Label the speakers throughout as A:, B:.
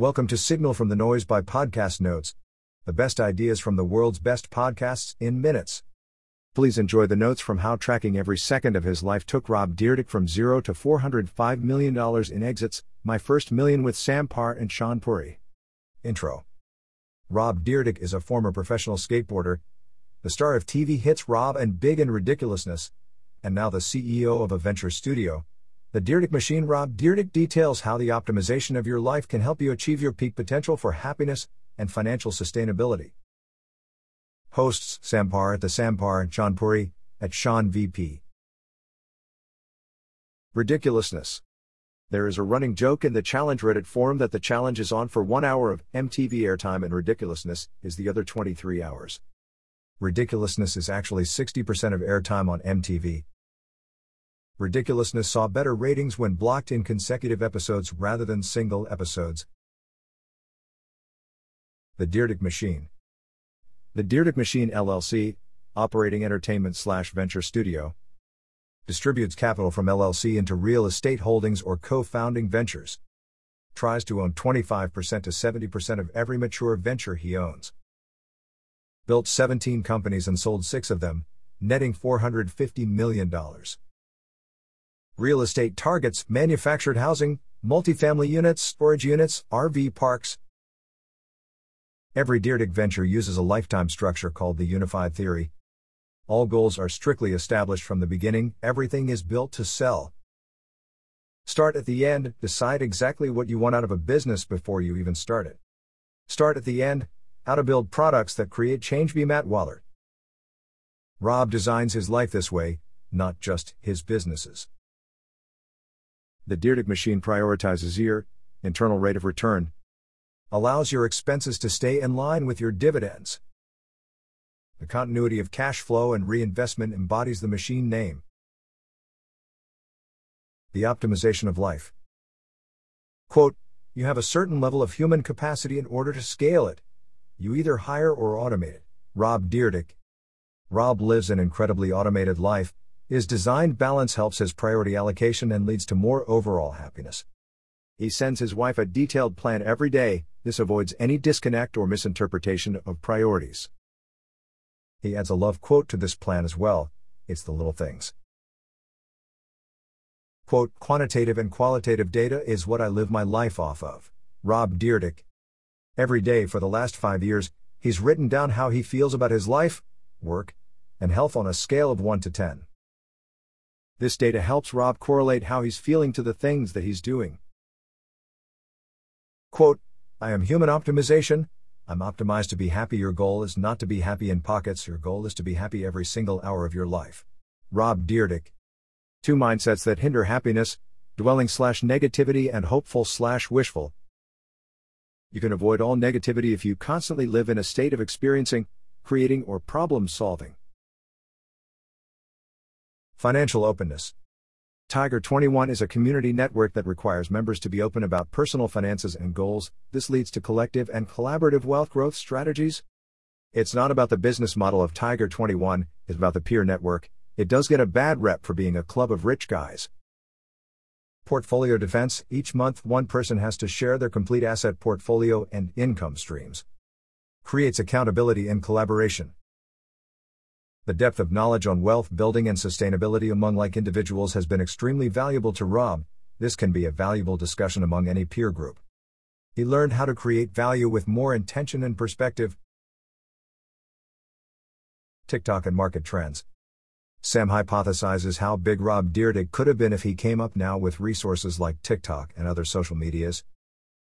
A: Welcome to Signal from the Noise by Podcast Notes, the best ideas from the world's best podcasts in minutes. Please enjoy the notes from how tracking every second of his life took Rob Dyrdek from zero to $405 million in exits, my first million with Sam Parr and Shaan Puri. Intro Rob Dyrdek is a former professional skateboarder, the star of TV hits Rob and Big and Ridiculousness, and now the CEO of a venture studio. The Dyrdek Machine Rob Dyrdek details how the optimization of your life can help you achieve your peak potential for happiness and financial sustainability. Hosts Sam Parr at the Sampar and Shaan Puri at Shaan VP. Ridiculousness. There is a running joke in the challenge Reddit forum that the challenge is on for one hour of MTV airtime and ridiculousness is the other 23 hours. Ridiculousness is actually 60% of airtime on MTV. Ridiculousness saw better ratings when blocked in consecutive episodes rather than single episodes. The Dyrdek Machine. The Dyrdek Machine LLC, operating entertainment slash venture studio, distributes capital from LLC into real estate holdings or co founding ventures. Tries to own 25% to 70% of every mature venture he owns. Built 17 companies and sold six of them, netting $450 million. Real estate targets manufactured housing, multifamily units, storage units, RV parks. Every Dyrdek venture uses a lifetime structure called the Unified Theory, all goals are strictly established from the beginning, everything is built to sell. Start at the end, decide exactly what you want out of a business before you even start it. Start at the end, how to build products that create change. Be Matt Wallaert. Rob designs his life this way, not just his businesses. The Dyrdek machine prioritizes your internal rate of return, allows your expenses to stay in line with your dividends. The continuity of cash flow and reinvestment embodies the machine name. The optimization of life. Quote, you have a certain level of human capacity in order to scale it. You either hire or automate it. Rob Dyrdek. Rob lives an incredibly automated life. His designed balance helps his priority allocation and leads to more overall happiness. He sends his wife a detailed plan every day. This avoids any disconnect or misinterpretation of priorities. He adds a love quote to this plan as well it's the little things. Quote, quantitative and qualitative data is what I live my life off of. Rob Dyrdek. Every day for the last five years, he's written down how he feels about his life, work, and health on a scale of 1 to 10. This data helps Rob correlate how he's feeling to the things that he's doing. Quote, I am human optimization, I'm optimized to be happy. Your goal is not to be happy in pockets, your goal is to be happy every single hour of your life. Rob Dyrdek. Two mindsets that hinder happiness dwelling slash negativity and hopeful slash wishful. You can avoid all negativity if you constantly live in a state of experiencing, creating, or problem solving. Financial openness. Tiger 21 is a community network that requires members to be open about personal finances and goals. This leads to collective and collaborative wealth growth strategies. It's not about the business model of Tiger 21, it's about the peer network. It does get a bad rep for being a club of rich guys. Portfolio defense each month, one person has to share their complete asset portfolio and income streams. Creates accountability and collaboration. The depth of knowledge on wealth building and sustainability among like individuals has been extremely valuable to Rob. This can be a valuable discussion among any peer group. He learned how to create value with more intention and perspective. TikTok and market trends. Sam hypothesizes how big Rob Dyrdek could have been if he came up now with resources like TikTok and other social medias.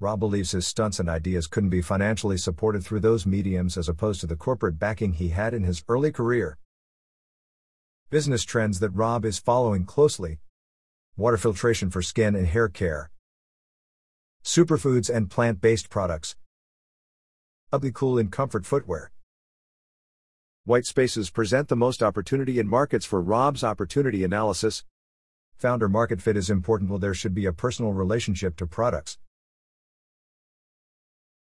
A: Rob believes his stunts and ideas couldn't be financially supported through those mediums as opposed to the corporate backing he had in his early career. Business trends that Rob is following closely water filtration for skin and hair care, superfoods and plant based products, ugly cool and comfort footwear. White spaces present the most opportunity in markets for Rob's opportunity analysis. Founder market fit is important while there should be a personal relationship to products.